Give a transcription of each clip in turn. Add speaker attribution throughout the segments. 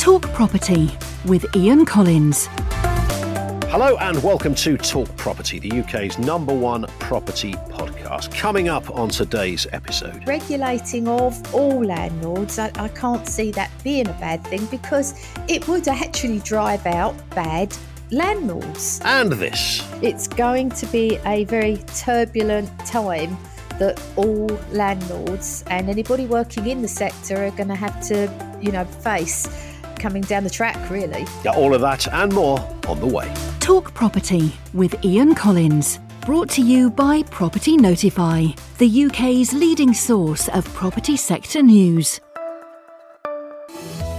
Speaker 1: Talk Property with Ian Collins.
Speaker 2: Hello and welcome to Talk Property, the UK's number one property podcast. Coming up on today's episode.
Speaker 3: Regulating of all landlords, I, I can't see that being a bad thing because it would actually drive out bad landlords.
Speaker 2: And this.
Speaker 3: It's going to be a very turbulent time that all landlords and anybody working in the sector are going to have to, you know, face coming down the track, really.
Speaker 2: Yeah, all of that and more on the way.
Speaker 1: Talk Property with Ian Collins. Brought to you by Property Notify, the UK's leading source of property sector news.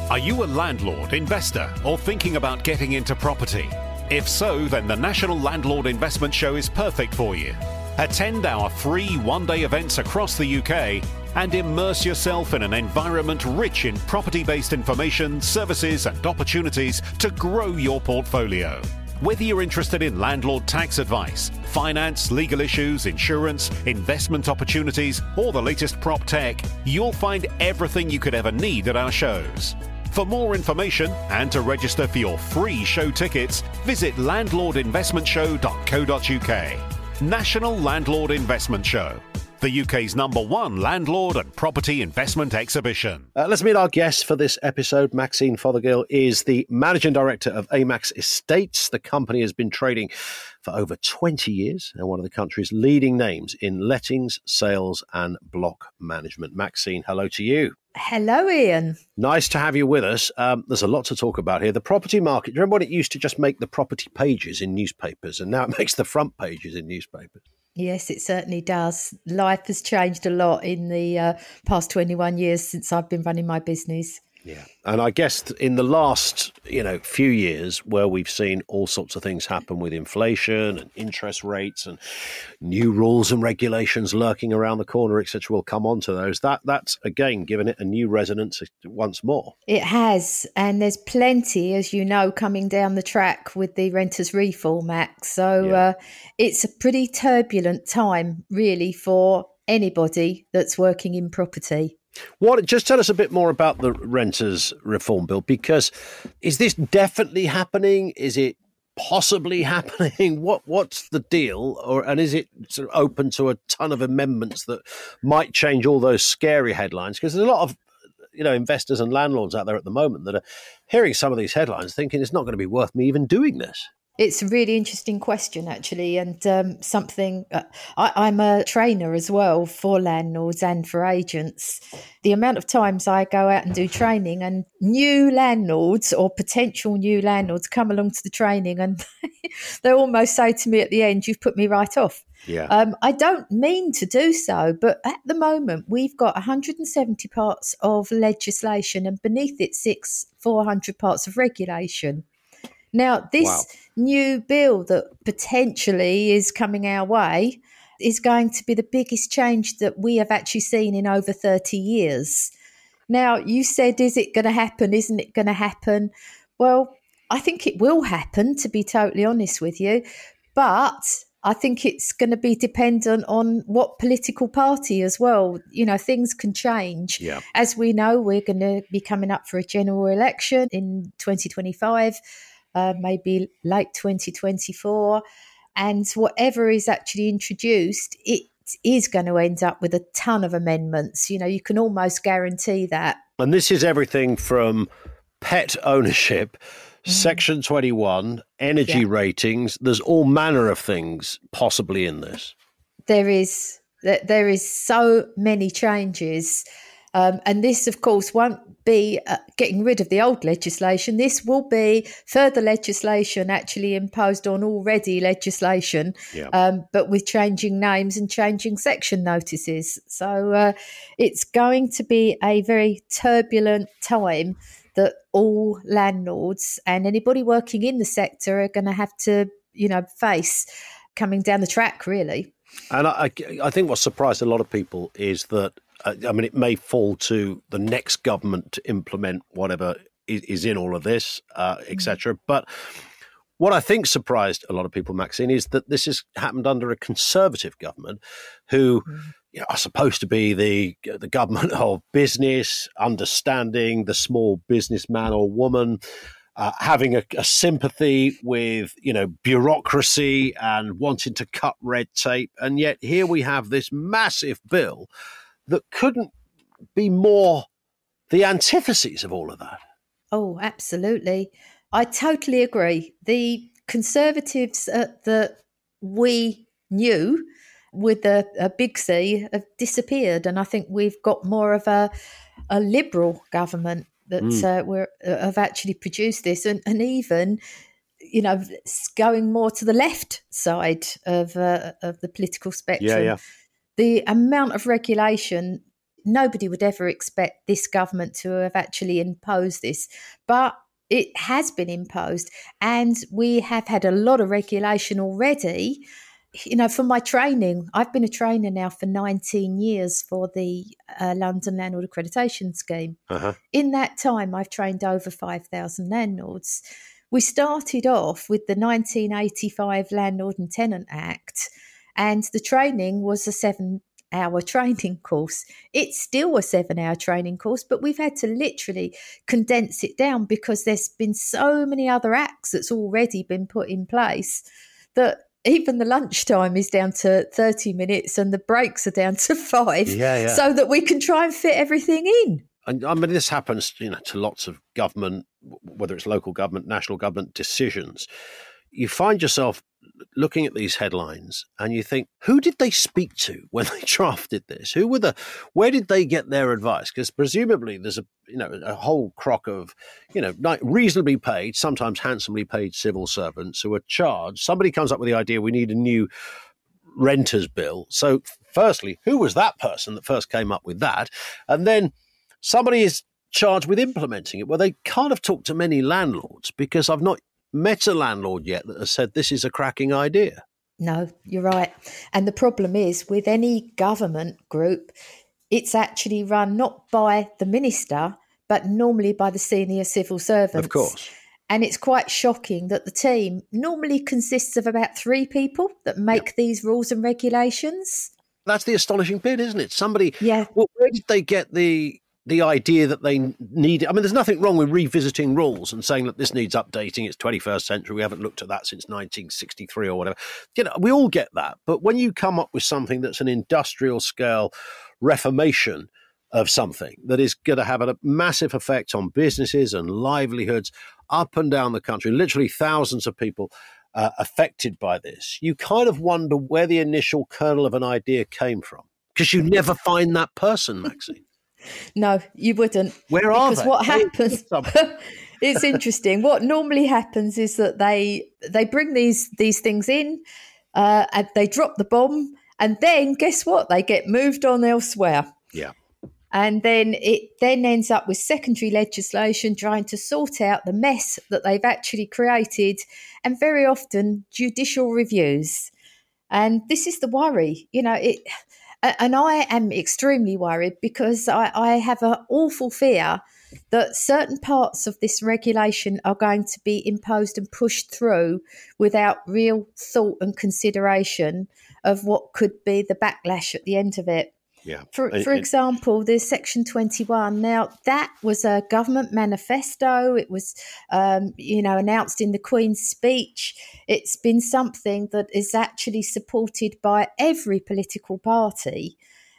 Speaker 4: Are you a landlord, investor, or thinking about getting into property? If so, then the National Landlord Investment Show is perfect for you. Attend our free one day events across the UK and immerse yourself in an environment rich in property based information, services, and opportunities to grow your portfolio. Whether you're interested in landlord tax advice, finance, legal issues, insurance, investment opportunities, or the latest prop tech, you'll find everything you could ever need at our shows. For more information and to register for your free show tickets, visit landlordinvestmentshow.co.uk. National Landlord Investment Show, the UK's number one landlord and property investment exhibition.
Speaker 2: Uh, let's meet our guest for this episode. Maxine Fothergill is the managing director of Amax Estates. The company has been trading for over 20 years and one of the country's leading names in lettings, sales, and block management. Maxine, hello to you.
Speaker 3: Hello, Ian.
Speaker 2: Nice to have you with us. Um, there's a lot to talk about here. The property market. Do you remember when it used to just make the property pages in newspapers, and now it makes the front pages in newspapers?
Speaker 3: Yes, it certainly does. Life has changed a lot in the uh, past 21 years since I've been running my business.
Speaker 2: Yeah. And I guess in the last, you know, few years where we've seen all sorts of things happen with inflation and interest rates and new rules and regulations lurking around the corner, etc., we'll come on to those. That that's again given it a new resonance once more.
Speaker 3: It has, and there's plenty, as you know, coming down the track with the Renters Reform Act. So yeah. uh, it's a pretty turbulent time, really, for anybody that's working in property.
Speaker 2: What? Just tell us a bit more about the renters reform bill because is this definitely happening? Is it possibly happening? What What's the deal? Or and is it sort of open to a ton of amendments that might change all those scary headlines? Because there's a lot of you know investors and landlords out there at the moment that are hearing some of these headlines, thinking it's not going to be worth me even doing this.
Speaker 3: It's a really interesting question, actually, and um, something uh, I, am a trainer as well for landlords and for agents. The amount of times I go out and do training, and new landlords or potential new landlords come along to the training, and they almost say to me at the end, "You've put me right off."
Speaker 2: Yeah.
Speaker 3: Um, I don't mean to do so, but at the moment we've got 170 parts of legislation, and beneath it six 400 parts of regulation. Now, this wow. new bill that potentially is coming our way is going to be the biggest change that we have actually seen in over 30 years. Now, you said, is it going to happen? Isn't it going to happen? Well, I think it will happen, to be totally honest with you. But I think it's going to be dependent on what political party as well. You know, things can change.
Speaker 2: Yeah.
Speaker 3: As we know, we're going to be coming up for a general election in 2025 uh, maybe late 2024. And whatever is actually introduced, it is going to end up with a ton of amendments. You know, you can almost guarantee that.
Speaker 2: And this is everything from pet ownership, mm. Section 21, energy yeah. ratings. There's all manner of things possibly in this.
Speaker 3: There is. There is so many changes. Um, and this, of course, won't be uh, getting rid of the old legislation. This will be further legislation actually imposed on already legislation,
Speaker 2: yeah.
Speaker 3: um, but with changing names and changing section notices. So uh, it's going to be a very turbulent time that all landlords and anybody working in the sector are going to have to, you know, face coming down the track, really.
Speaker 2: And I, I think what surprised a lot of people is that uh, I mean, it may fall to the next government to implement whatever is, is in all of this, uh, mm. etc. But what I think surprised a lot of people, Maxine, is that this has happened under a conservative government who, mm. you know, are supposed to be the the government of business, understanding the small businessman or woman, uh, having a, a, sympathy with you know bureaucracy and wanting to cut red tape, and yet here we have this massive bill that couldn't be more the antitheses of all of that.
Speaker 3: Oh, absolutely. I totally agree. The conservatives uh, that we knew with a, a, big C have disappeared, and I think we've got more of a a liberal government that mm. uh, we're, uh, have actually produced this, and, and even you know going more to the left side of uh, of the political spectrum.
Speaker 2: Yeah, yeah.
Speaker 3: The amount of regulation nobody would ever expect this government to have actually imposed this, but it has been imposed, and we have had a lot of regulation already. You know, for my training, I've been a trainer now for 19 years for the uh, London Landlord Accreditation Scheme. Uh-huh. In that time, I've trained over 5,000 landlords. We started off with the 1985 Landlord and Tenant Act, and the training was a seven hour training course. It's still a seven hour training course, but we've had to literally condense it down because there's been so many other acts that's already been put in place that even the lunchtime is down to 30 minutes and the breaks are down to five
Speaker 2: yeah, yeah.
Speaker 3: so that we can try and fit everything in.
Speaker 2: And I mean, this happens, you know, to lots of government, whether it's local government, national government decisions. You find yourself looking at these headlines and you think, who did they speak to when they drafted this? Who were the, where did they get their advice? Because presumably there's a, you know, a whole crock of, you know, reasonably paid, sometimes handsomely paid civil servants who are charged. Somebody comes up with the idea we need a new renters bill. So, firstly, who was that person that first came up with that? And then somebody is charged with implementing it. Well, they can't have talked to many landlords because I've not met a landlord yet that has said this is a cracking idea.
Speaker 3: No, you're right. And the problem is with any government group, it's actually run not by the minister, but normally by the senior civil servants.
Speaker 2: Of course.
Speaker 3: And it's quite shocking that the team normally consists of about three people that make yep. these rules and regulations.
Speaker 2: That's the astonishing bit, isn't it? Somebody,
Speaker 3: yeah.
Speaker 2: Well, where did they get the the idea that they need I mean, there's nothing wrong with revisiting rules and saying that this needs updating. It's 21st century. We haven't looked at that since 1963 or whatever. You know, we all get that. But when you come up with something that's an industrial scale reformation of something that is going to have a massive effect on businesses and livelihoods up and down the country, literally thousands of people uh, affected by this, you kind of wonder where the initial kernel of an idea came from because you never find that person, Maxine.
Speaker 3: No, you wouldn't.
Speaker 2: Where are
Speaker 3: because
Speaker 2: they?
Speaker 3: what happens? it's interesting. What normally happens is that they they bring these these things in, uh, and they drop the bomb, and then guess what? They get moved on elsewhere.
Speaker 2: Yeah.
Speaker 3: And then it then ends up with secondary legislation trying to sort out the mess that they've actually created, and very often judicial reviews. And this is the worry. You know, it and I am extremely worried because I, I have an awful fear that certain parts of this regulation are going to be imposed and pushed through without real thought and consideration of what could be the backlash at the end of it.
Speaker 2: Yeah.
Speaker 3: For for example, there's Section 21. Now that was a government manifesto. It was, um, you know, announced in the Queen's speech. It's been something that is actually supported by every political party.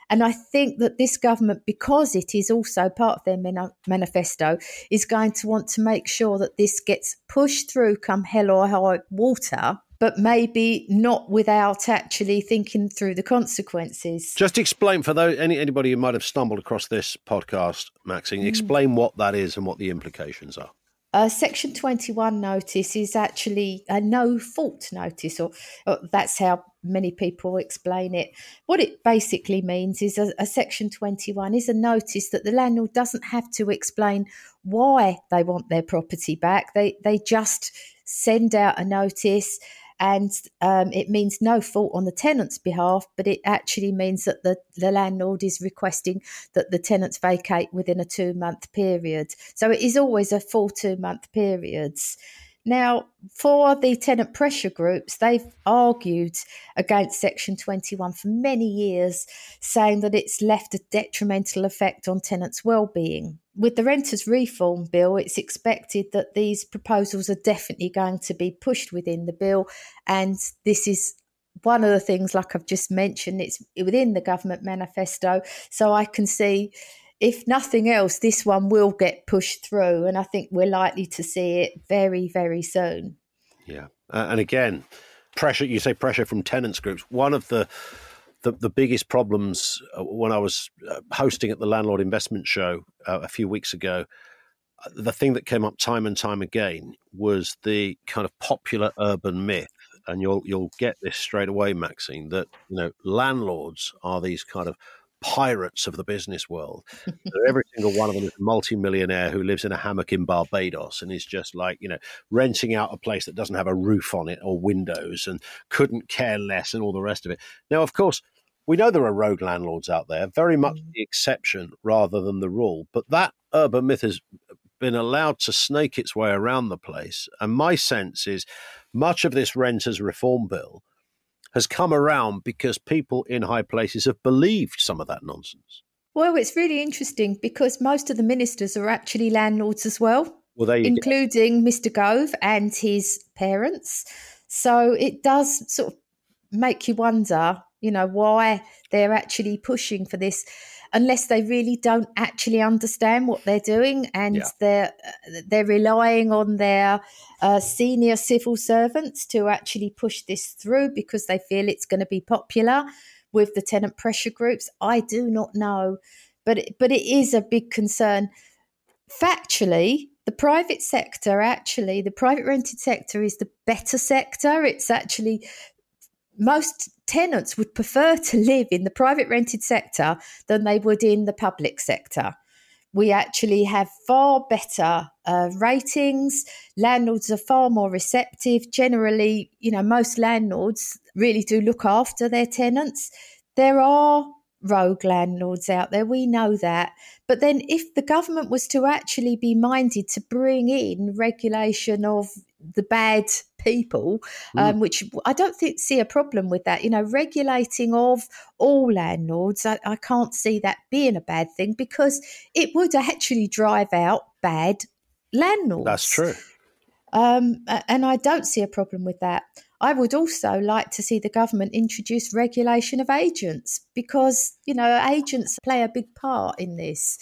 Speaker 3: And I think that this government, because it is also part of their manifesto, is going to want to make sure that this gets pushed through come hell or high water but maybe not without actually thinking through the consequences.
Speaker 2: Just explain for those any, anybody who might have stumbled across this podcast, Maxine, mm. explain what that is and what the implications are.
Speaker 3: A Section 21 notice is actually a no fault notice, or, or, that's how many people explain it. What it basically means is a, a, Section 21 is a notice that the landlord doesn't have to explain why they want their property back. They, they just send out a notice and um, it means no fault on the tenant's behalf, but it actually means that the, the landlord is requesting that the tenants vacate within a two month period. So it is always a full two month periods. Now, for the tenant pressure groups, they've argued against Section 21 for many years, saying that it's left a detrimental effect on tenants' well-being. With the Renters Reform Bill, it's expected that these proposals are definitely going to be pushed within the bill, and this is one of the things, like I've just mentioned, it's within the government manifesto, so I can see if nothing else, this one will get pushed through, and I think we're likely to see it very, very soon.
Speaker 2: Yeah, uh, and again, pressure. You say pressure from tenants groups. One of the the, the biggest problems uh, when I was uh, hosting at the Landlord Investment Show uh, a few weeks ago, the thing that came up time and time again was the kind of popular urban myth and you'll you'll get this straight away, Maxine, that you know landlords are these kind of pirates of the business world. every single one of them is a multimillionaire who lives in a hammock in Barbados and is just like, you know, renting out a place that doesn't have a roof on it or windows and couldn't care less and all the rest of it. Now, of course, we know there are rogue landlords out there, very much mm. the exception rather than the rule. But that urban myth has been allowed to snake its way around the place. And my sense is much of this renters reform bill has come around because people in high places have believed some of that nonsense.
Speaker 3: Well, it's really interesting because most of the ministers are actually landlords as well, well including Mr. Gove and his parents. So it does sort of make you wonder, you know, why they're actually pushing for this unless they really don't actually understand what they're doing and yeah. they're they're relying on their uh, senior civil servants to actually push this through because they feel it's going to be popular with the tenant pressure groups. I do not know, but but it is a big concern. Factually, the private sector actually the private rented sector is the better sector it's actually most tenants would prefer to live in the private rented sector than they would in the public sector. We actually have far better uh, ratings. Landlords are far more receptive. Generally, you know, most landlords really do look after their tenants. There are rogue landlords out there. We know that. But then, if the government was to actually be minded to bring in regulation of the bad people, mm. um, which I don't think see a problem with that. You know, regulating of all landlords, I, I can't see that being a bad thing because it would actually drive out bad landlords.
Speaker 2: That's true.
Speaker 3: Um, and I don't see a problem with that. I would also like to see the government introduce regulation of agents because, you know, agents play a big part in this.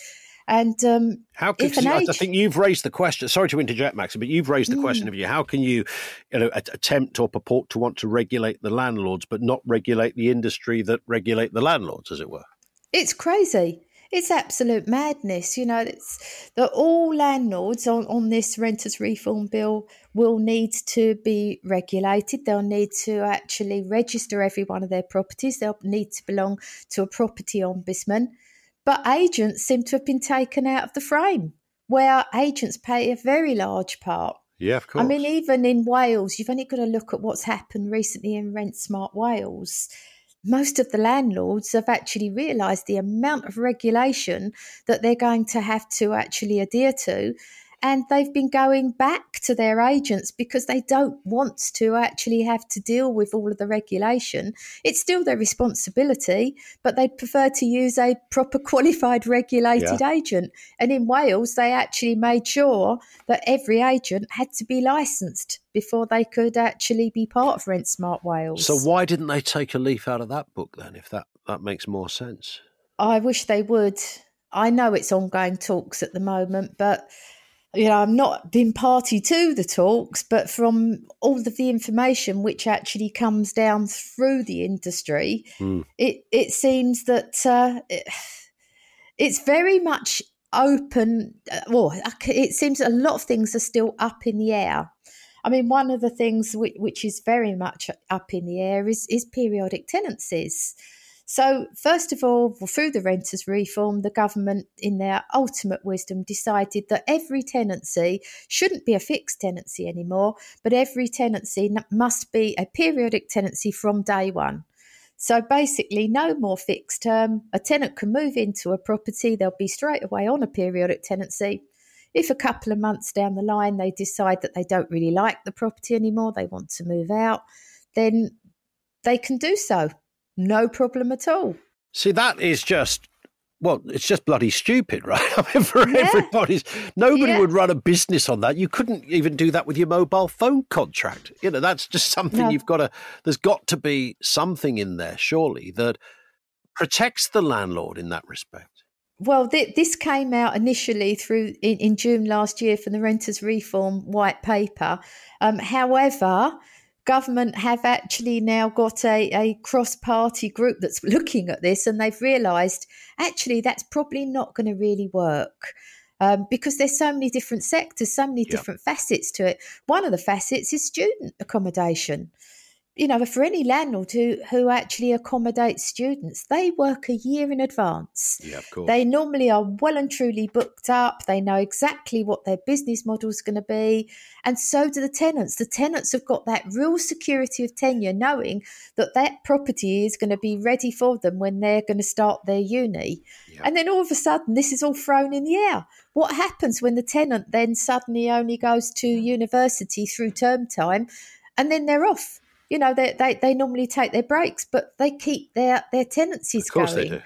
Speaker 3: And um,
Speaker 2: how can age- I think you've raised the question? Sorry to interject, Max, but you've raised the mm. question of you. How can you, you know, attempt or purport to want to regulate the landlords, but not regulate the industry that regulate the landlords, as it were?
Speaker 3: It's crazy it's absolute madness. You know, it's that all landlords on, on this renters reform bill will need to be regulated. They'll need to actually register every one of their properties. They'll need to belong to a property ombudsman. But agents seem to have been taken out of the frame, where agents play a very large part.
Speaker 2: Yeah, of course.
Speaker 3: I mean, even in Wales, you've only got to look at what's happened recently in Rent Smart Wales most of the landlords have actually realised the amount of regulation that they're going to have to actually adhere to and they've been going back to their agents because they don't want to actually have to deal with all of the regulation. It's still their responsibility, but they'd prefer to use a proper qualified regulated yeah. agent. And in Wales, they actually made sure that every agent had to be licensed before they could actually be part of Rent Smart Wales.
Speaker 2: So why didn't they take a leaf out of that book then, if that, that makes more sense?
Speaker 3: I wish they would. I know it's ongoing talks at the moment, but you know, I'm not been party to the talks, but from all of the information which actually comes down through the industry, mm. it it seems that uh, it, it's very much open. Uh, well, it seems a lot of things are still up in the air. I mean, one of the things which, which is very much up in the air is is periodic tenancies. So, first of all, through the renters reform, the government, in their ultimate wisdom, decided that every tenancy shouldn't be a fixed tenancy anymore, but every tenancy must be a periodic tenancy from day one. So basically, no more fixed term. A tenant can move into a property, they'll be straight away on a periodic tenancy. If a couple of months down the line they decide that they don't really like the property anymore, they want to move out, then they can do so. No problem at all.
Speaker 2: See, that is just well, it's just bloody stupid, right? I mean, for yeah. everybody's, nobody yeah. would run a business on that. You couldn't even do that with your mobile phone contract. You know, that's just something no. you've got to. There's got to be something in there, surely, that protects the landlord in that respect.
Speaker 3: Well, th- this came out initially through in, in, June last year from the Renters Reform White Paper. Um, however, government have actually now got a, a cross party group that's looking at this and they've realised actually that's probably not going to really work. Um, because there's so many different sectors, so many different facets to it. One of the facets is student accommodation you know, for any landlord who, who actually accommodates students, they work a year in advance.
Speaker 2: Yeah, of course.
Speaker 3: They normally are well and truly booked up. They know exactly what their business model is going to be. And so do the tenants. The tenants have got that real security of tenure, knowing that that property is going to be ready for them when they're going to start their uni. And then all of a sudden, this is all thrown in the air. What happens when the tenant then suddenly only goes to university through term time and then they're off? You know, they, they, they normally take their breaks, but they keep their, their tenancies
Speaker 2: of course
Speaker 3: going.
Speaker 2: They do.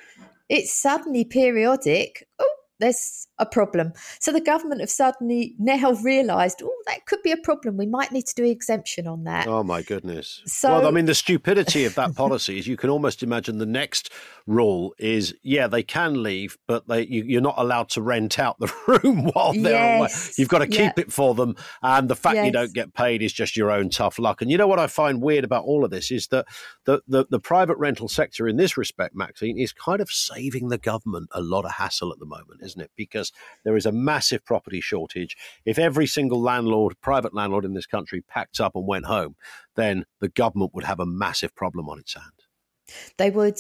Speaker 3: It's suddenly periodic. Oh, there's a problem. So the government have suddenly now realised, oh, that could be a problem. We might need to do exemption on that.
Speaker 2: Oh my goodness! So, well, I mean, the stupidity of that policy is you can almost imagine the next rule is, yeah, they can leave, but they you, are not allowed to rent out the room while they're yes. away. You've got to keep it for them, and the fact yes. you don't get paid is just your own tough luck. And you know what I find weird about all of this is that the the, the private rental sector in this respect, Maxine, is kind of saving the government a lot of hassle at the moment, isn't it? Because there is a massive property shortage. If every single landlord, private landlord in this country, packed up and went home, then the government would have a massive problem on its hand.
Speaker 3: They would.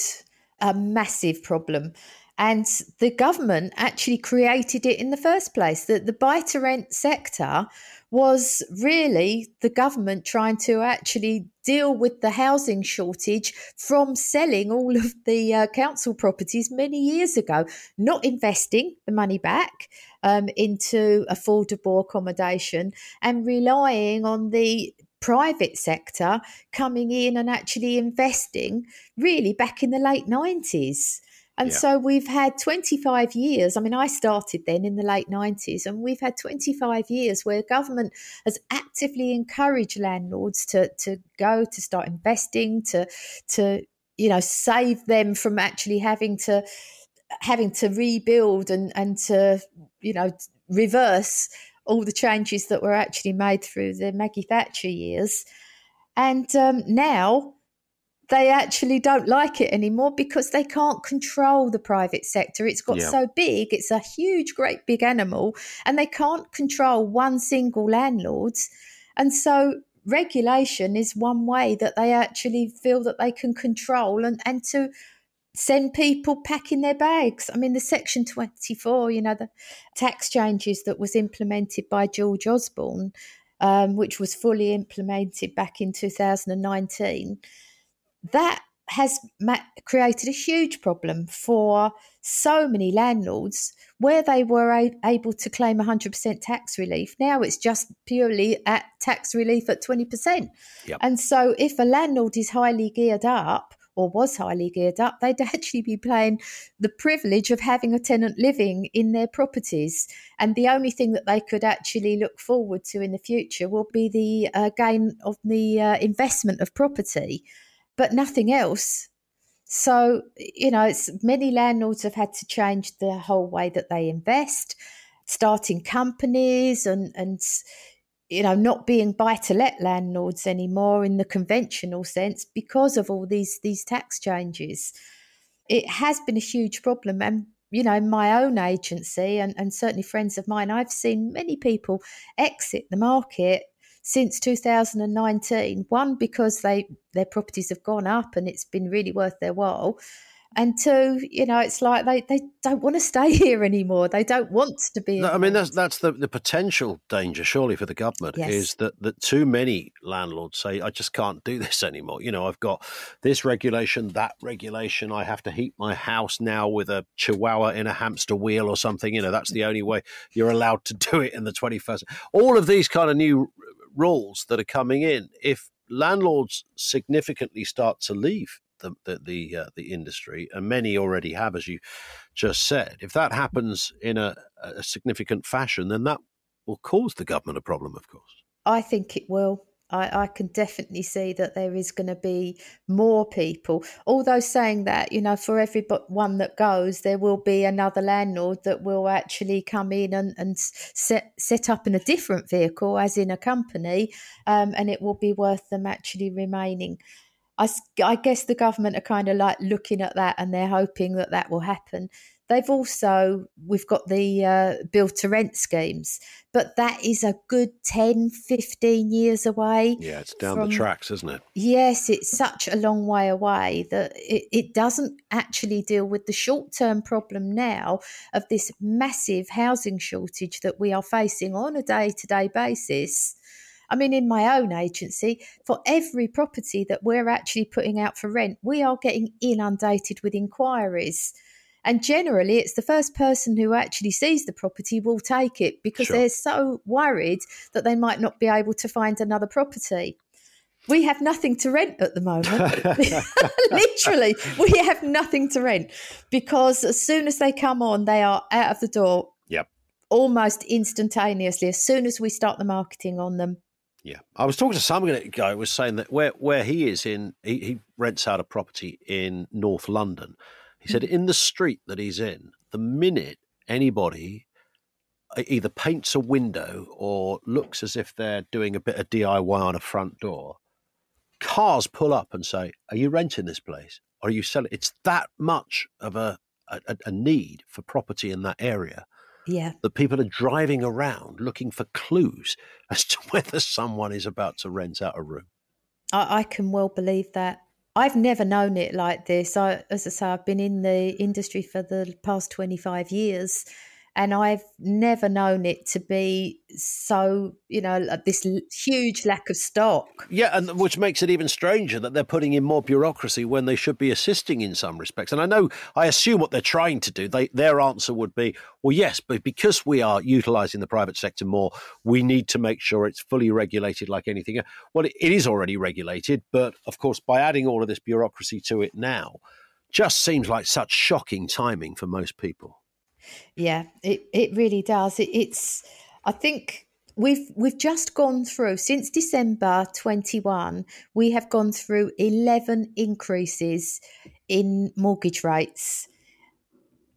Speaker 3: A massive problem. And the government actually created it in the first place. That the buy to rent sector was really the government trying to actually deal with the housing shortage from selling all of the uh, council properties many years ago, not investing the money back um, into affordable accommodation and relying on the private sector coming in and actually investing really back in the late 90s. And yeah. so we've had 25 years. I mean, I started then in the late 90s, and we've had 25 years where government has actively encouraged landlords to, to go, to start investing, to, to, you know, save them from actually having to having to rebuild and, and to, you know, reverse all the changes that were actually made through the Maggie Thatcher years. And um, now they actually don't like it anymore because they can't control the private sector. It's got yeah. so big, it's a huge, great big animal, and they can't control one single landlord. And so regulation is one way that they actually feel that they can control and, and to send people packing their bags. I mean, the Section 24, you know, the tax changes that was implemented by George Osborne, um, which was fully implemented back in 2019 that has created a huge problem for so many landlords where they were a- able to claim 100% tax relief. Now it's just purely at tax relief at 20%. Yep. And so if a landlord is highly geared up, or was highly geared up, they'd actually be playing the privilege of having a tenant living in their properties. And the only thing that they could actually look forward to in the future will be the uh, gain of the uh, investment of property but nothing else. So, you know, it's many landlords have had to change the whole way that they invest, starting companies and, and you know, not being buy to let landlords anymore in the conventional sense because of all these these tax changes. It has been a huge problem. And, you know, my own agency and, and certainly friends of mine, I've seen many people exit the market since 2019. One, because they their properties have gone up and it's been really worth their while. and two, you know, it's like they, they don't want to stay here anymore. They don't want to be.
Speaker 2: No, I mean, that's that's the, the potential danger, surely, for the government yes. is that that too many landlords say, "I just can't do this anymore." You know, I've got this regulation, that regulation. I have to heat my house now with a chihuahua in a hamster wheel or something. You know, that's the only way you're allowed to do it in the 21st. All of these kind of new rules that are coming in, if landlords significantly start to leave the the the, uh, the, industry, and many already have, as you just said. If that happens in a, a significant fashion, then that will cause the government a problem, of course.
Speaker 3: I think it will. I, I, can definitely see that there is going to be more people. Although saying that, you know, for every one that goes, there will be another landlord that will actually come in and, and set set up in a different vehicle, as in a company, um, and it will be worth them actually remaining. I, I guess the government are kind of like looking at that and they're hoping that that will happen. They've also, we've got the uh, build to rent schemes, but that is a good 10, 15 years away.
Speaker 2: Yeah, it's down from, the tracks, isn't it?
Speaker 3: Yes, it's such a long way away that it, it doesn't actually deal with the short term problem now of this massive housing shortage that we are facing on a day to day basis I mean, in my own agency, for every property that we're actually putting out for rent, we are getting inundated with inquiries. And generally, it's the first person who actually sees the property will take it because sure. they're so worried that they might not be able to find another property. We have nothing to rent at the moment. Literally, we have nothing to rent because as soon as they come on, they are out of the door.
Speaker 2: Yep.
Speaker 3: Almost instantaneously, as soon as we start the marketing on them.
Speaker 2: Yeah, I was talking to some guy who was saying that where where he is in, he, he rents out a property in North London. He said in the street that he's in, the minute anybody either paints a window or looks as if they're doing a bit of DIY on a front door, cars pull up and say, "Are you renting this place? Or are you selling?" It's that much of a, a, a need for property in that area
Speaker 3: yeah.
Speaker 2: That people are driving around looking for clues as to whether someone is about to rent out a room.
Speaker 3: I, I can well believe that. I've never known it like this. I, as I say, I've been in the industry for the past 25 years and I've never known it to be so you know this huge lack of stock.
Speaker 2: Yeah, and which makes it even stranger that they're putting in more bureaucracy when they should be assisting in some respects. And I know, I assume what they're trying to do. They their answer would be, well, yes, but because we are utilising the private sector more, we need to make sure it's fully regulated like anything. Well, it, it is already regulated, but of course, by adding all of this bureaucracy to it now, just seems like such shocking timing for most people.
Speaker 3: Yeah, it, it really does. It, it's, I think we've we've just gone through since December 21 we have gone through 11 increases in mortgage rates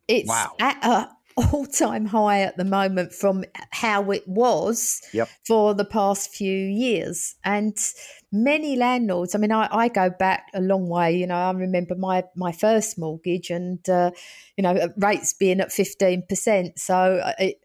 Speaker 3: it's wow. at a all-time high at the moment from how it was
Speaker 2: yep.
Speaker 3: for the past few years and many landlords i mean I, I, go back a long way you know i remember my my first mortgage and uh, you know rates being at 15% so uh, it,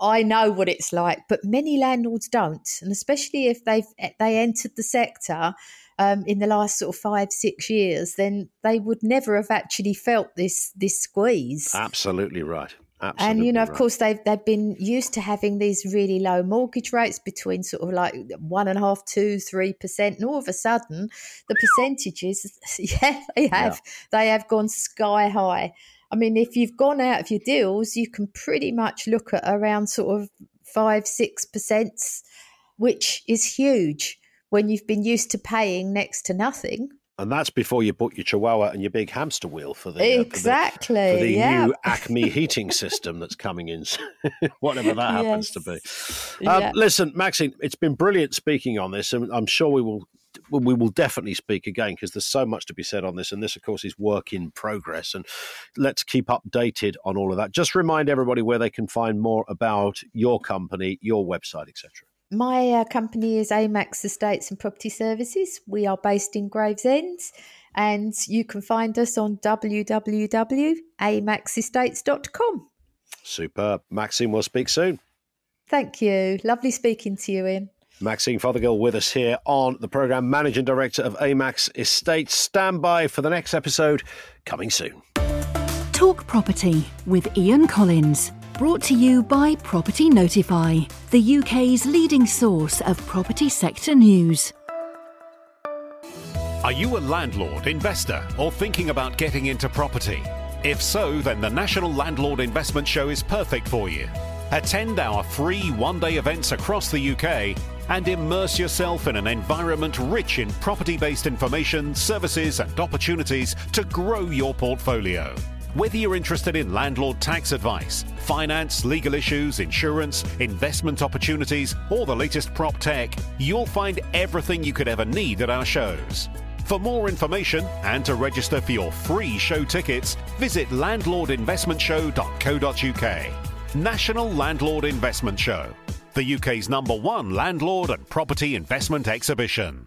Speaker 3: i know what it's like but many landlords don't. And especially if they've they entered the sector um, in the last sort of five six years then they would never have actually felt this this squeeze.
Speaker 2: Absolutely right
Speaker 3: Absolutely and you know, right. of course, they've they've been used to having these really low mortgage rates between sort of like one and a half, two, three percent, and all of a sudden, the percentages, yeah, they have yeah. they have gone sky high. I mean, if you've gone out of your deals, you can pretty much look at around sort of five, six percent, which is huge when you've been used to paying next to nothing.
Speaker 2: And that's before you bought your Chihuahua and your big hamster wheel for the
Speaker 3: exactly
Speaker 2: uh, for the, for the
Speaker 3: yeah.
Speaker 2: new Acme heating system that's coming in, whatever that happens yes. to be. Um, yeah. Listen, Maxine, it's been brilliant speaking on this, and I'm sure we will we will definitely speak again because there's so much to be said on this, and this, of course, is work in progress. And let's keep updated on all of that. Just remind everybody where they can find more about your company, your website, etc.
Speaker 3: My uh, company is Amax Estates and Property Services. We are based in Gravesend and you can find us on www.amaxestates.com.
Speaker 2: Superb. Maxine, we'll speak soon.
Speaker 3: Thank you. Lovely speaking to you, Ian.
Speaker 2: Maxine Fothergill with us here on the programme, Managing Director of Amax Estates. Stand by for the next episode coming soon.
Speaker 1: Talk Property with Ian Collins. Brought to you by Property Notify, the UK's leading source of property sector news.
Speaker 4: Are you a landlord, investor, or thinking about getting into property? If so, then the National Landlord Investment Show is perfect for you. Attend our free one day events across the UK and immerse yourself in an environment rich in property based information, services, and opportunities to grow your portfolio. Whether you're interested in landlord tax advice, finance, legal issues, insurance, investment opportunities, or the latest prop tech, you'll find everything you could ever need at our shows. For more information and to register for your free show tickets, visit landlordinvestmentshow.co.uk. National Landlord Investment Show, the UK's number one landlord and property investment exhibition.